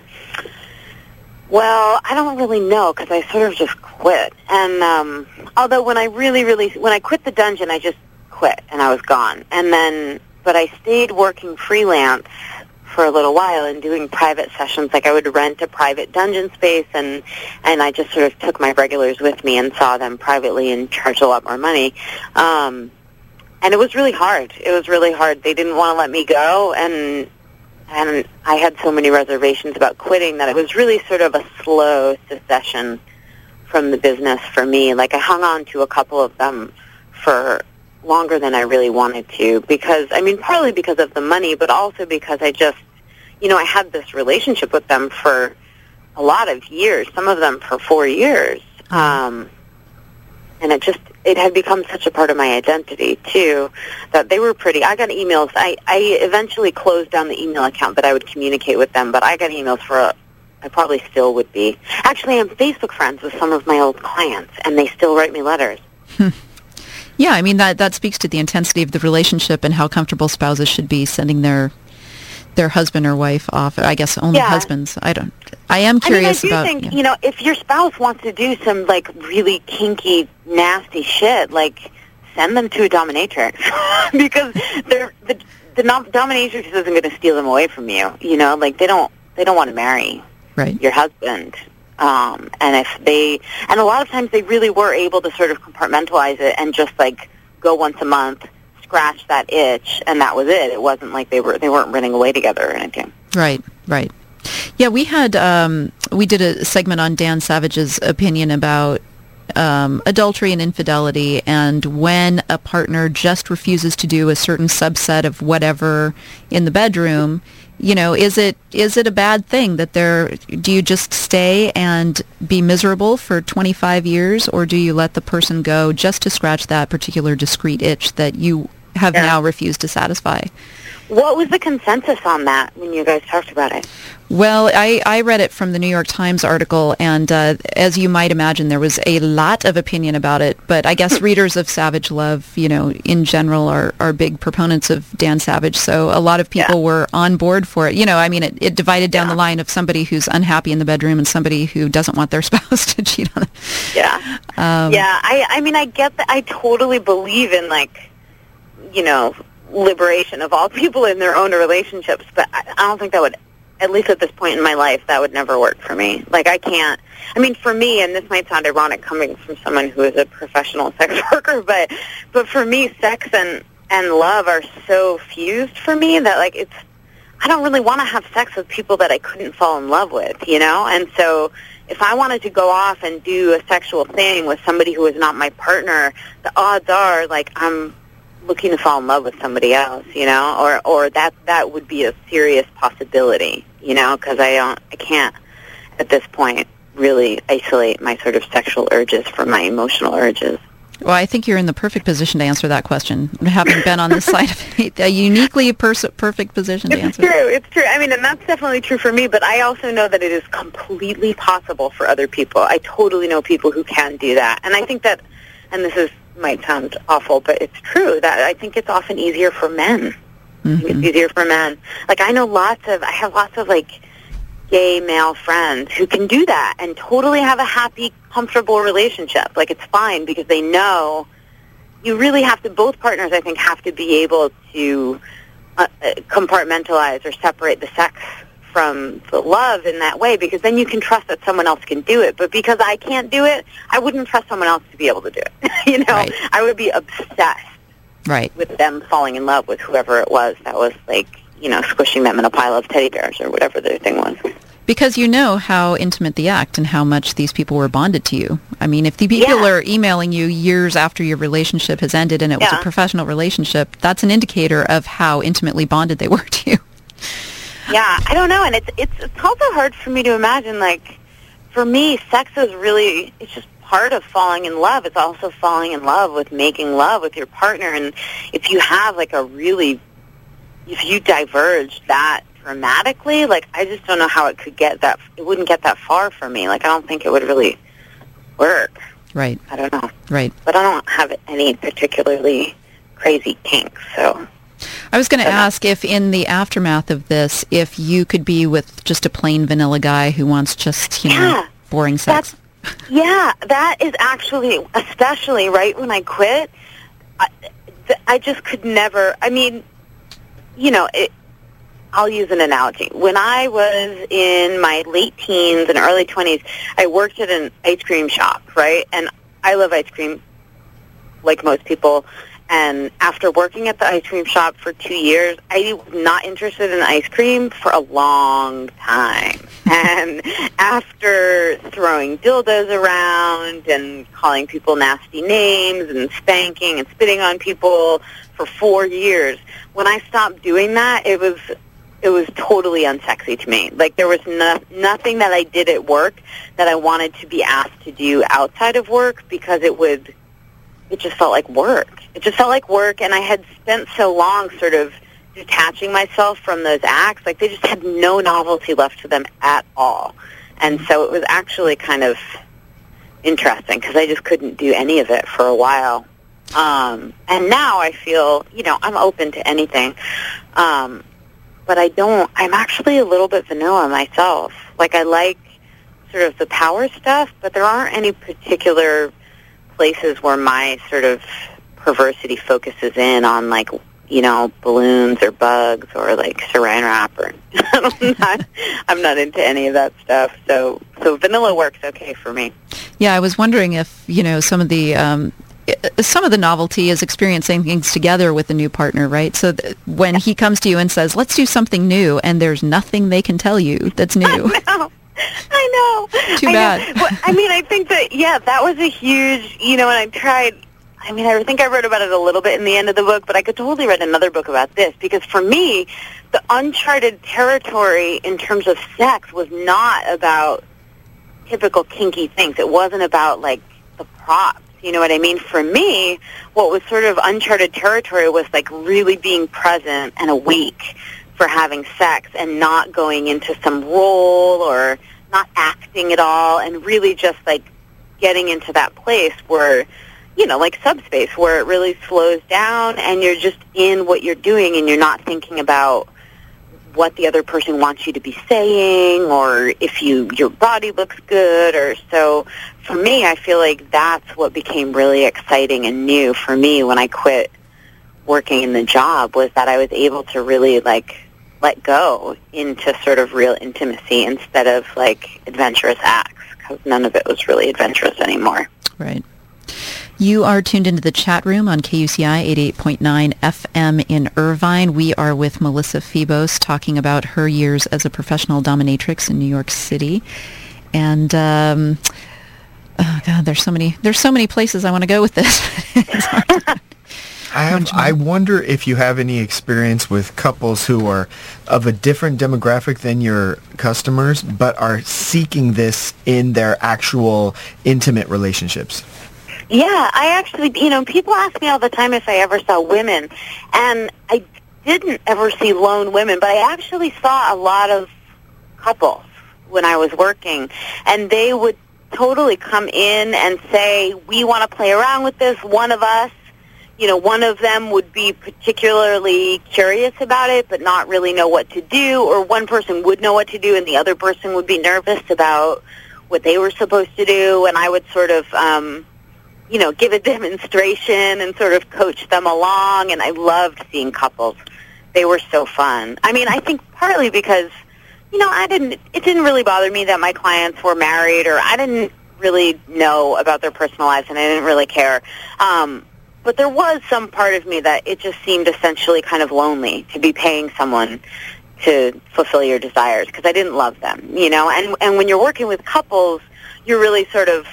Well, I don't really know because I sort of just quit. And um, although when I really, really, when I quit the dungeon, I just quit and I was gone. And then, but I stayed working freelance for a little while and doing private sessions. Like I would rent a private dungeon space and and I just sort of took my regulars with me and saw them privately and charged a lot more money. Um, and it was really hard. It was really hard. They didn't want to let me go and and I had so many reservations about quitting that it was really sort of a slow secession from the business for me. Like I hung on to a couple of them for longer than I really wanted to because I mean partly because of the money but also because I just you know I had this relationship with them for a lot of years some of them for 4 years um and it just it had become such a part of my identity too that they were pretty I got emails I I eventually closed down the email account that I would communicate with them but I got emails for a, I probably still would be. Actually I'm Facebook friends with some of my old clients and they still write me letters. Hmm. Yeah, I mean that that speaks to the intensity of the relationship and how comfortable spouses should be sending their their husband or wife off. I guess only Yeah. husbands. I don't. I am curious I mean, I about. do think yeah. you know if your spouse wants to do some like really kinky, nasty shit, like send them to a dominatrix [laughs] because they're the the nom- dominatrix isn't going to steal them away from you. You know, like they don't they don't want to marry right. your husband. Um, and if they, and a lot of times they really were able to sort of compartmentalize it and just like go once a month, scratch that itch, and that was it. It wasn't like they were they weren't running away together or anything. Right, right. Yeah, we had um, we did a segment on Dan Savage's opinion about um, adultery and infidelity, and when a partner just refuses to do a certain subset of whatever in the bedroom, you know, is it is it a bad thing that they're? Do you just stay and be miserable for 25 years, or do you let the person go just to scratch that particular discrete itch that you have Yeah. now refused to satisfy? What was the consensus on that when you guys talked about it? Well, I, I read it from the New York Times article, and uh, as you might imagine, there was a lot of opinion about it. But I guess [laughs] readers of Savage Love, you know, in general, are, are big proponents of Dan Savage. So a lot of people Yeah. were on board for it. You know, I mean, it, it divided down Yeah. the line of somebody who's unhappy in the bedroom and somebody who doesn't want their [laughs] spouse to cheat on them. Yeah. Um, yeah, I I mean I get that I totally believe in like you know, liberation of all [laughs] people in their own relationships, but I, I don't think that would at least at this point in my life, that would never work for me. Like I can't. I mean, for me, and this might sound ironic coming from someone who is a professional [laughs] sex worker, but but for me, sex and and love are so fused for me that like it's. I don't really want to have sex with people that I couldn't fall in love with, you know. And so, if I wanted to go off and do a sexual thing with somebody who is not my partner, the odds are like I'm looking to fall in love with somebody else, you know, or or that that would be a serious possibility, you know, because I don't, I can't at this point really isolate my sort of sexual urges from my emotional urges. Well, I think you're in the perfect position to answer that question, having been on this [laughs] side of it, a uniquely pers- perfect position to it's answer. It's true. It's true. I mean, and that's definitely true for me. But I also know that it is completely possible for other people. I totally know people who can do that, and I think that, and this is might sound awful, but it's true that I think it's often easier for men. Mm-hmm. It's easier for men. Like I know lots of, I have lots of like gay male friends who can do that and totally have a happy, comfortable relationship. Like it's fine because they know you really have to, both partners I think have to be able to uh, compartmentalize or separate the sex from the love in that way because then you can trust that someone else can do it. But because I can't do it, I wouldn't trust someone else to be able to do it. [laughs] you know, right. I would be obsessed right. with them falling in love with whoever it was that was like, you know, squishing them in a pile of teddy bears or whatever their thing was. Because you know how intimate the act and how much these people were bonded to you. I mean, if the people Yeah. are emailing you years after your relationship has ended and it was Yeah. a professional relationship, that's an indicator of how intimately bonded they were [laughs] to you. Yeah, I don't know, and it's it's it's also hard for me to imagine. Like, for me, sex is really it's just part of falling in love. It's also falling in love with making love with your partner, and if you have like a really, if you diverge that dramatically, like I just don't know how it could get that. It wouldn't get that far for me. Like I don't think it would really work. Right, I don't know, right. but I don't have any particularly crazy kinks, so. I was going to ask if in the aftermath of this, if you could be with just a plain vanilla guy who wants just, you know, boring sex. Yeah, that is actually, especially right when I quit, I, th- I just could never. I mean, you know, it, I'll use an analogy. When I was in my late teens and early 20s, I worked at an ice cream shop, right? And I love ice cream, like most people. And after working at the ice cream shop for two years, I was not interested in ice cream for a long time. [laughs] and after throwing dildos around and calling people nasty names and spanking and spitting on people for four years, when I stopped doing that, it was it was totally unsexy to me. Like there was no, nothing that I did at work that I wanted to be asked to do outside of work because it would it just felt like work. It just felt like work and I had spent so long sort of detaching myself from those acts, like they just had no novelty left to them at all. And so it was actually kind of interesting because I just couldn't do any of it for a while. Um, and now I feel, you know, I'm open to anything. Um, but I don't, I'm actually a little bit vanilla myself. Like I like sort of the power stuff, but there aren't any particular places where my sort of perversity focuses in on like you know balloons or bugs or like saran wrap or [laughs] I'm not I'm not into any of that stuff. So so vanilla works okay for me. Yeah, I was wondering if you know some of the um, some of the novelty is experiencing things together with a new partner, right? So th- when he comes to you and says, "Let's do something new," and there's nothing they can tell you that's new. [laughs] No. [laughs] I know. Too I know. bad. Well, I mean, I think that yeah, that was a huge. You know, and I tried. I mean, I think I wrote about it a little bit in the end of the book, but I could totally write another book about this because for me, the uncharted territory in terms of sex was not about typical kinky things. It wasn't about like the props. You know what I mean? For me, what was sort of uncharted territory was like really being present and awake for having sex and not going into some role or not acting at all and really just like getting into that place where you know, like subspace where it really slows down and you're just in what you're doing and you're not thinking about what the other person wants you to be saying or if you your body looks good or so for me I feel like that's what became really exciting and new for me when I quit working in the job was that I was able to really like let go into sort of real intimacy instead of like adventurous acts because none of it was really adventurous anymore. Right. You are tuned into the chat room on KUCI 88.9 FM in Irvine. We are with Melissa Febos talking about her years as a professional dominatrix in New York City. And um, oh God, there's so many there's so many places I want to go with this. [laughs] I have. I wonder if you have any experience with couples who are of a different demographic than your customers, but are seeking this in their actual intimate relationships. Yeah, I actually, you know, people ask me all the time if I ever saw women, and I didn't ever see lone women, but I actually saw a lot of couples when I was working, and they would totally come in and say, "We want to play around with this." One of us, you know, one of them would be particularly curious about it, but not really know what to do, or one person would know what to do, and the other person would be nervous about what they were supposed to do, and I would sort of. Um, you know, give a [laughs] demonstration and sort of coach them along. And I loved seeing couples. They were so fun. I mean, I think partly because, you know, I didn't, it didn't really bother me that my clients were married or I didn't really know about their personal lives and I didn't really care. Um, but there was some part of me that it just seemed essentially kind of lonely to be paying someone to fulfill your desires because I didn't love them, you know. And and when you're working with couples, you're really sort of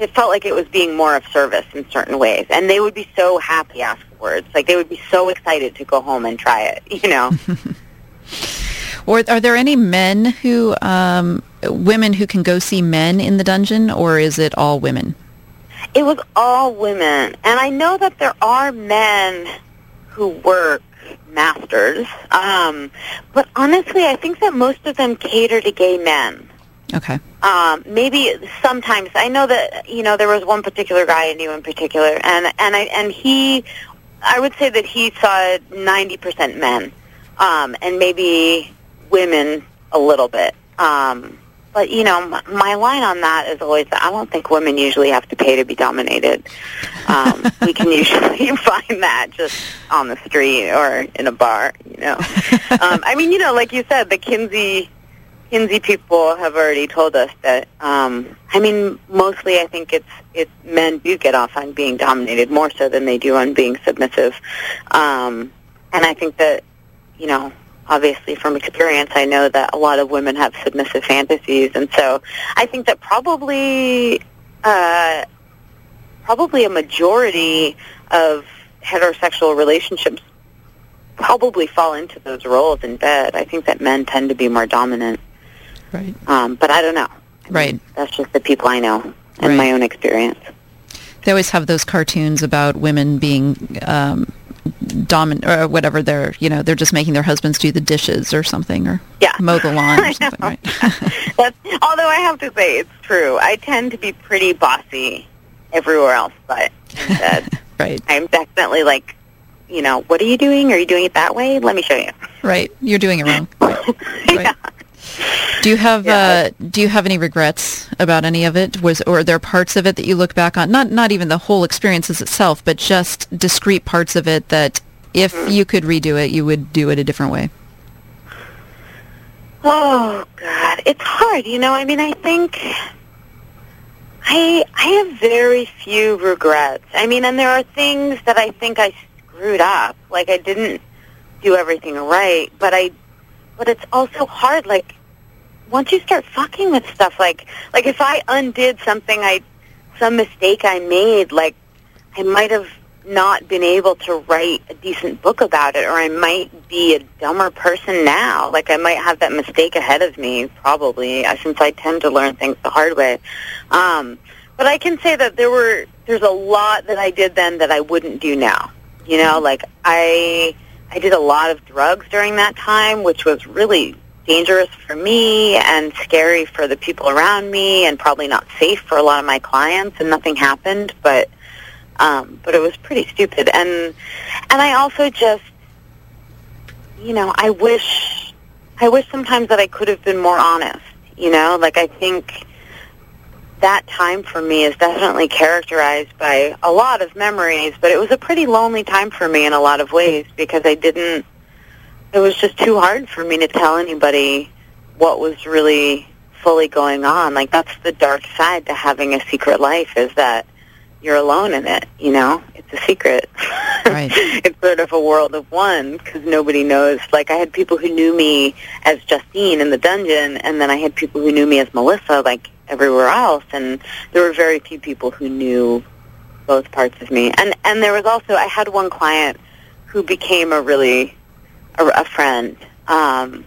it felt like it was being more of service in certain ways. And they would be so happy afterwards. Like they would be so excited to go home and try it, you know. [laughs] or are there any men who, um, women who can go see men in the dungeon, or is it all women? It was all women. And I know that there are men who work masters. Um, but honestly, I think that most of them cater to gay men. Okay. Um, maybe sometimes I know that you know there was one particular guy I knew in particular, and and I and he, I would say that he saw ninety percent men, um, and maybe women a little bit. Um, but you know, my, my line on that is always that I don't think women usually have to pay to be dominated. Um, [laughs] we can usually [laughs] find that just on the street or in a bar. You know, [laughs] um, I mean, you know, like you said, the Kinsey Kinsey people have already told us that. Um, I mean, mostly I think it's it's men do get off on being dominated more so than they do on being submissive, um, and I think that you know. Obviously, from experience, I know that a lot of women have submissive fantasies, and so I think that probably, uh, probably a majority of heterosexual relationships probably fall into those roles in bed. I think that men tend to be more dominant. Right. Um, but I don't know. I right. Mean, that's just the people I know and right. my own experience. They always have those cartoons about women being um, dominant or whatever. They're you know they're just making their husbands do the dishes or something or yeah. mow the lawn or [laughs] something. Right. [laughs] that's, although I have to say it's true. I tend to be pretty bossy everywhere else, but [laughs] right. I'm definitely like you know, what are you doing? Are you doing it that way? Let me show you. Right. You're doing it wrong. Right. yeah. Do you have yeah. uh, Do you have any regrets about any of it? Was or are there parts of it that you look back on? Not not even the whole experiences itself, but just discrete parts of it that, if mm. you could redo it, you would do it a different way. Oh God, it's hard. You know, I mean, I think I I have very few regrets. I mean, and there are things that I think I screwed up. Like I didn't do everything right, but I but it's also hard like once you start fucking with stuff like like if I undid something I some mistake I made like I might have not been able to write a decent book about it or I might be a dumber person now. Like I might have that mistake ahead of me probably uh, since I tend to learn things the hard way. Um but I can say that there were there's a lot that I did then that I wouldn't do now. You know like I I did a lot of drugs during that time which was really dangerous for me and scary for the people around me and probably not safe for a lot of my clients and nothing happened but um but it was pretty stupid. And and I also just you know I wish I wish sometimes that I could have been more honest you know? Like I think that time for me is definitely characterized by a lot of memories but it was a pretty lonely time for me in a lot of ways because I didn't it was just too hard for me to tell anybody what was really fully going on. Like that's the dark side to having a secret life is that you're alone in it. You know, it's a secret. [laughs] Right. it's sort of a world of one because nobody knows. Like I had people who knew me as Justine in the dungeon, and then I had people who knew me as Melissa, like everywhere else, and there were very few people who knew both parts of me. And and there was also I had one client who became a really a, a friend. Um,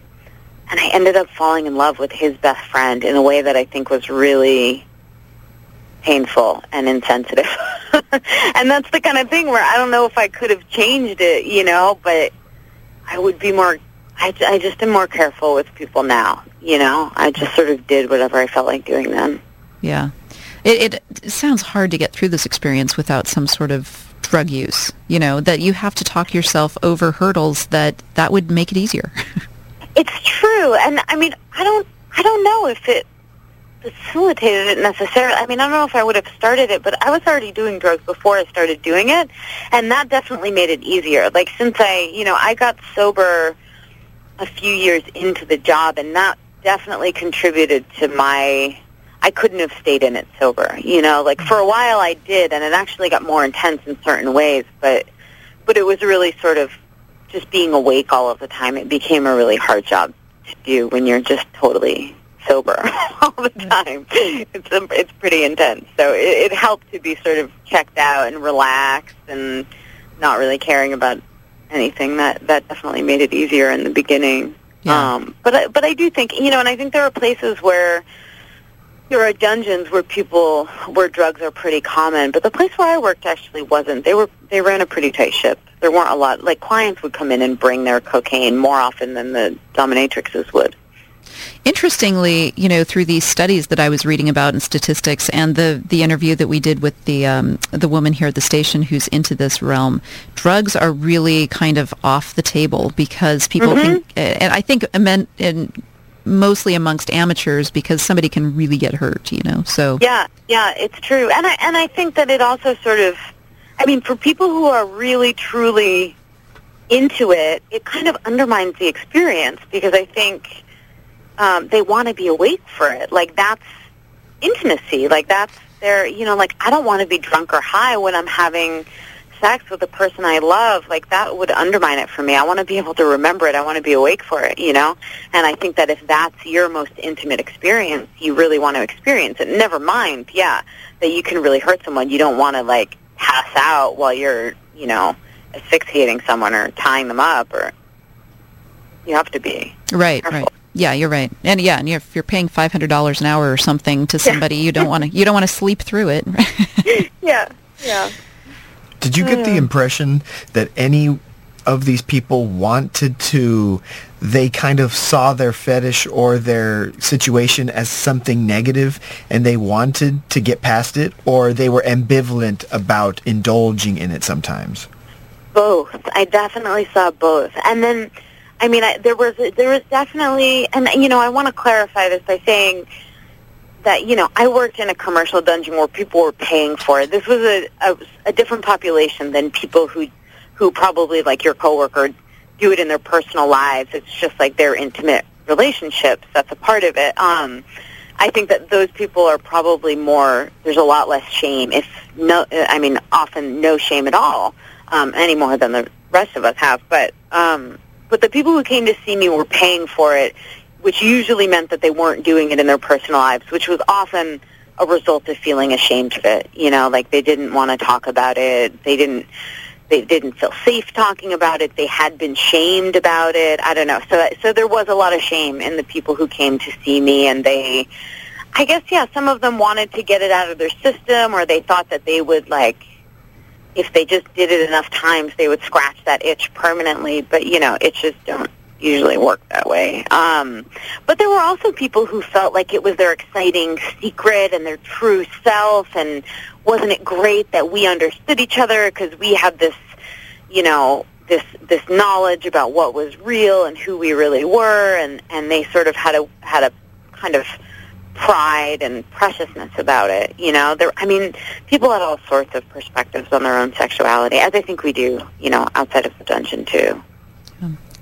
and I ended up falling in love with his best friend in a way that I think was really painful and insensitive. [laughs] and that's the kind of thing where I don't know if I could have changed it, you know, but I would be more, I, I just am more careful with people now, you know. I just sort of did whatever I felt like doing then. Yeah. It, it sounds hard to get through this experience without some sort of drug use, you know, that you have to talk yourself over hurdles that that would make it easier. [laughs] It's true, and I mean, I don't, I don't know if it facilitated it necessarily. I mean, I don't know if I would have started it, but I was already doing drugs before I started doing it, and that definitely made it easier. Like since I, you know, I got sober a few years into the job, and that definitely contributed to my. I couldn't have stayed in it sober. You know, like for a while I did, and it actually got more intense in certain ways, but but it was really sort of just being awake all of the time. It became a really hard job to do when you're just totally sober [laughs] all the time. It's um, it's pretty intense. So it, it helped to be sort of checked out and relaxed and not really caring about anything. That that definitely made it easier in the beginning. Yeah. Um, but I, but I do think you know, and I think there are places where there are dungeons where people where drugs are pretty common. But the place where I worked actually wasn't. They were they ran a pretty tight ship. There weren't a lot like clients would come in and bring their cocaine more often than the dominatrixes would. Interestingly, you know, through these studies that I was reading about and statistics, and the the interview that we did with the um, the woman here at the station who's into this realm, drugs are really kind of off the table because people Mhm. think, and I think men and mostly amongst amateurs because somebody can really get hurt, you know. So Yeah, yeah, it's true. And I and I think that it also sort of I mean, for people who are really truly into it, it kind of undermines the experience because I think um, they want to be awake for it. Like that's intimacy. Like that's their, you know, like I don't want to be drunk or high when I'm having sex with a person I love. Like that would undermine it for me. I want to be able to remember it. I want to be awake for it, you know? And I think that if that's your most intimate experience, you really want to experience it. Never mind, yeah, that you can really hurt someone. You don't want to like pass out while you're, you know, asphyxiating someone or tying them up or you have to be. right, Careful. right. Yeah, you're right. And yeah, and if you're paying five hundred dollars an hour or something to somebody, you don't want to you don't want to sleep through it. [laughs] [laughs] Yeah, yeah. Did you get the hmm. impression that any of these people wanted to, they kind of saw their fetish or their situation as something negative and they wanted to get past it or they were ambivalent about indulging in it sometimes? Both. I definitely saw both. And then, I mean, I, there was there was definitely, and you know, I want to clarify this by saying that you know I worked in a commercial dungeon where people were paying for it. This was a a, a different population than people who who probably like your coworker do it in their personal lives. It's just like their intimate relationships. That's a part of it. Um, I think that those people are probably more. There's a lot less shame, if no, I mean, often no shame at all, um, any more than the rest of us have. But um, but the people who came to see me were paying for it, which usually meant that they weren't doing it in their personal lives, which was often a result of feeling ashamed of it. You know, like they didn't want to talk about it. They didn't they didn't feel safe talking about it. They had been shamed about it. I don't know. So so there was a lot of shame in the people who came to see me and they I guess yeah, some of them wanted to get it out of their system or they thought that they would like if they just did it enough times they would scratch that itch permanently, but you know, itches don't usually work that way. Um, but there were also people who felt like it was their exciting secret and their true self and wasn't it great that we understood each other? Because we had this, you know, this this knowledge about what was real and who we really were and and they sort of had a had a kind of pride and preciousness about it you know? There i mean people had all sorts of perspectives on their own sexuality as i think we do you know outside of the dungeon too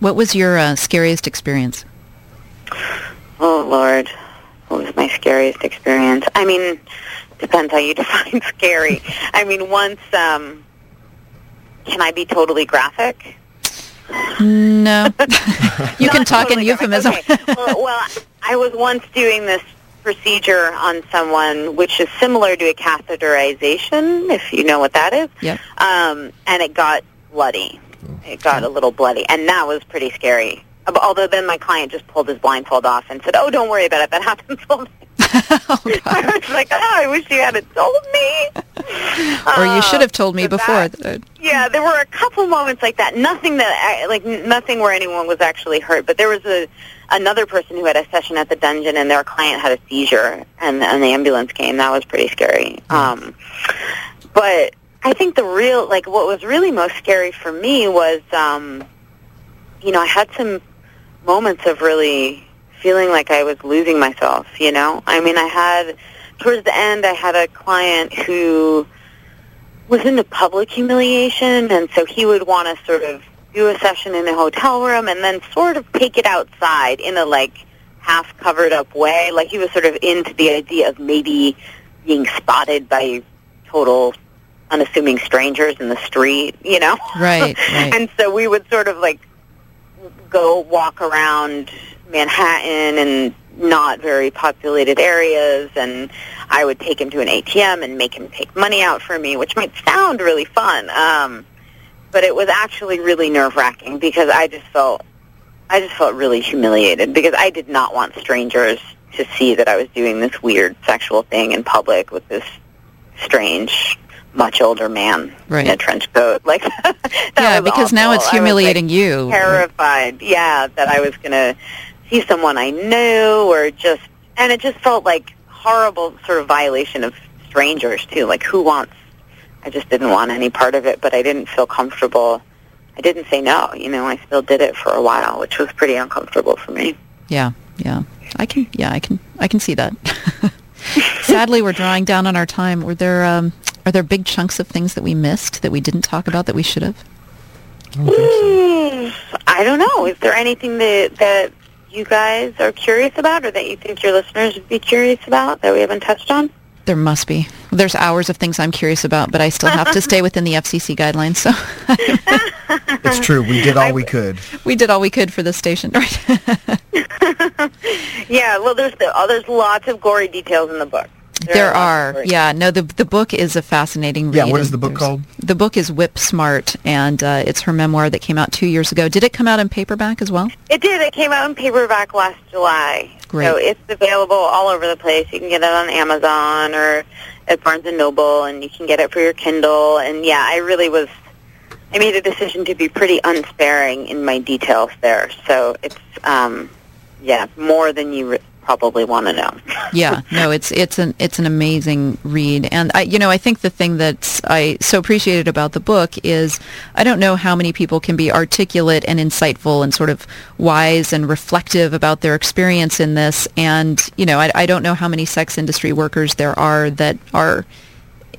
What was your uh, scariest experience? Oh Lord, what was my scariest experience? I mean, depends how you [laughs] define scary. I mean, once, um, can I be totally graphic? No. [laughs] you can talk totally in euphemism. Okay. well, well, I was once doing this procedure on someone, which is similar to a catheterization, if you know what that is. Yep. Um, and it got bloody. It got a little bloody, and that was pretty scary. Although then my client just pulled his blindfold off and said, "Oh, don't worry about it. That happens all the time." Oh, I was like, "Oh, I wish you hadn't told me." or you Uh, should have told me so before. that- yeah, there were a couple moments like that. Nothing that, I- like, nothing where anyone was actually hurt. But there was a another person who had a session at the dungeon, and their client had a seizure, and and the ambulance came. That was pretty scary. Um, but I think the real, like, what was really most scary for me was, um, you know, I had some moments of really feeling like I was losing myself. You know, I mean, I had towards the end, I had a client who was into public humiliation, and so he would want to sort of do a session in a hotel room and then sort of take it outside in a like half covered up way. Like he was sort of into the idea of maybe being spotted by total unassuming strangers in the street, you know? Right, [laughs] right. and so we would sort of like go walk around Manhattan and not very populated areas and I would take him to an ATM and make him take money out for me, which might sound really fun. Um but it was actually really nerve wracking because I just felt I just felt really humiliated because I did not want strangers to see that I was doing this weird sexual thing in public with this strange much older man Right. in a trench coat [laughs] like that yeah, because now awful. it's I was, like, humiliating you. terrified yeah that I was going to see someone I knew or just and it just felt like horrible sort of violation of strangers too like who wants I just didn't want any part of it but I didn't feel comfortable I didn't say no you know I still did it for a while which was pretty uncomfortable for me Yeah, yeah. I can, yeah, I can, I can see that. [laughs] Sadly, we're drawing down on our time. Were there, um, are there big chunks of things that we missed that we didn't talk about that we should have? Hmm, I don't know is there anything that that you guys are curious about or that you think your listeners would be curious about that we haven't touched on There must be. There's hours of things I'm curious about, but I still have to stay [laughs] within the FCC guidelines. So [laughs] It's true. We did all we could. we did all we could for this station, right? [laughs] Yeah, well, there's the, oh, there's lots of gory details in the book. there lots of are. Yeah, no, the the book is a fascinating read. Yeah, what is the book called? The book is Whip Smart, and uh, it's her memoir that came out two years ago. Did it come out in paperback as well? It did. It came out in paperback last July. Great. So it's available all over the place. You can get it on Amazon or at Barnes and Noble, and you can get it for your Kindle. And yeah, I really was. I made a decision to be pretty unsparing in my details there. So it's, um, yeah, more than you re- probably want to know. [laughs] yeah, no, it's it's an it's an amazing read, and I you know I think the thing that I so appreciated about the book is I don't know how many people can be articulate and insightful and sort of wise and reflective about their experience in this, and you know I, I don't know how many sex industry workers there are that are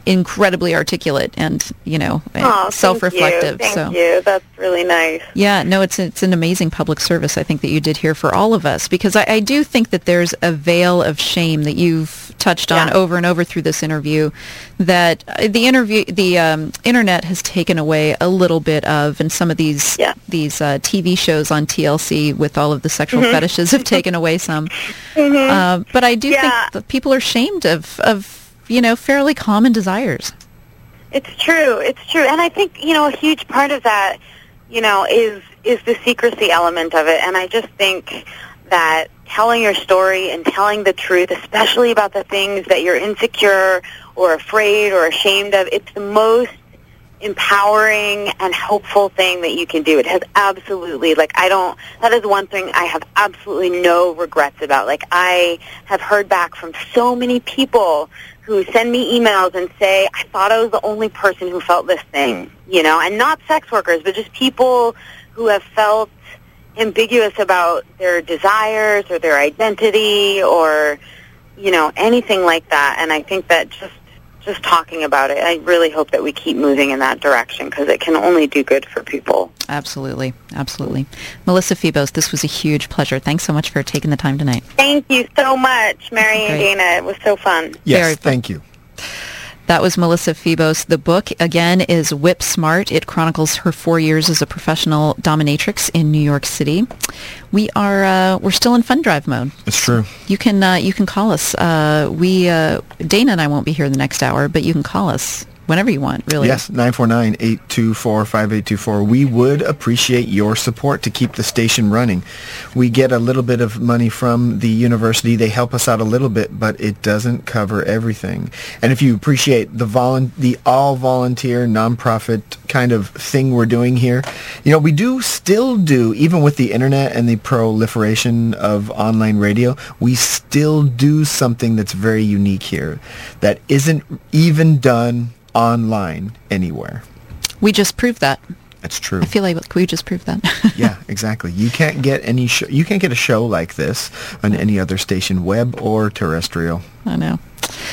incredibly articulate and you know Oh, self-reflective. Thank you. so you. That's really nice. yeah, no, it's it's an amazing public service I think that you did here for all of us because I, I do think that there's a veil of shame that you've touched on Yeah. over and over through this interview that uh, the interview the um, internet has taken away a little bit of, and some of these Yeah. these uh, TV shows on TLC with all of the sexual Mm-hmm. fetishes have taken away some. [laughs] Uh, but I do Yeah. think that people are ashamed of of you know fairly common desires. It's true. It's true. And I think, you know, a huge part of that, you know, is is the secrecy element of it. And I just think that telling your story and telling the truth, especially about the things that you're insecure or afraid or ashamed of, it's the most empowering and helpful thing that you can do. It has absolutely, like, I don't, that is one thing I have absolutely no regrets about. Like, I have heard back from so many people who send me emails and say, I thought I was the only person who felt this thing, you know, and not sex workers, but just people who have felt ambiguous about their desires or their identity or, you know, anything like that. And I think that just just talking about it. I really hope that we keep moving in that direction because it can only do good for people. Absolutely, absolutely. Melissa Febos, this was a huge pleasure. Thanks so much for taking the time tonight. Thank you so much, Marrie and Dana. It was so fun. Yes, Very- thank you. That was Melissa Febos. The book, again, is Whip Smart. It chronicles her four years as a professional dominatrix in New York City. We are uh, we're still in fund drive mode. It's true. You can uh, you can call us. Uh, we uh, Dana and I won't be here the next hour, but you can call us whenever you want. Really. Yes, 949-824-5824. We would appreciate your support to keep the station running. We get a little bit of money from the university. They help us out a little bit, but it doesn't cover everything. And if you appreciate the volun- the all volunteer nonprofit kind of thing we're doing here, you know, we do still do even with the internet and the proliferation of online radio, we still do something that's very unique here that isn't even done online anywhere. We just proved that. That's true. I feel like we just proved that. [laughs] yeah, exactly. You can't get any show, you can't get a show like this on any other station, web or terrestrial. I know.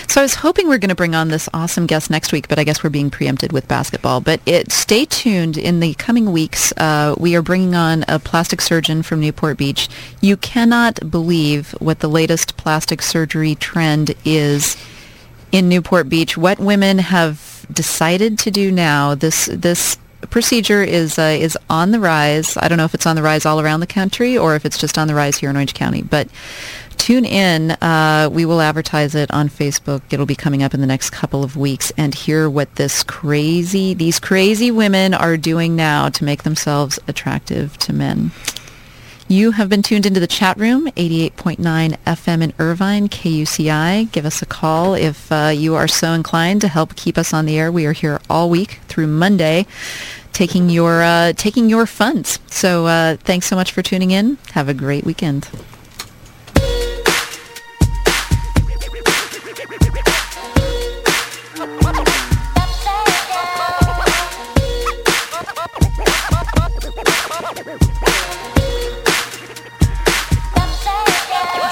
So I was hoping we are going to bring on this awesome guest next week, but I guess we're being preempted with basketball. But it, stay tuned. In the coming weeks, uh, we are bringing on a plastic surgeon from Newport Beach. You cannot believe what the latest plastic surgery trend is in Newport Beach. What women have decided to do now. This this procedure is uh, is on the rise. I don't know if it's on the rise all around the country or if it's just on the rise here in Orange County, but tune in. Uh, we will advertise it on Facebook. It'll be coming up in the next couple of weeks and hear what this crazy, these crazy women are doing now to make themselves attractive to men. You have been tuned into the chat room, 88.9 FM in Irvine, KUCI. Give us a call if uh, you are so inclined to help keep us on the air. We are here all week through Monday, taking your uh, taking your funds. So uh, thanks so much for tuning in. Have a great weekend.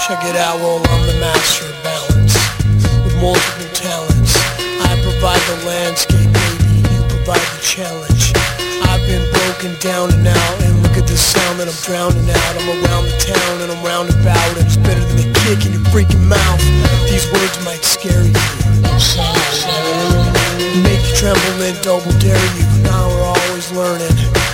Check it out, well, I'm the master of balance with multiple talents. I provide the landscape, baby, you provide the challenge. I've been broken down and out, and look at the sound that I'm drowning out. I'm around the town and I'm roundabout, and it's better than a kick in your freaking mouth. These words might scare you, make you tremble and double dare you. Now we're always learning.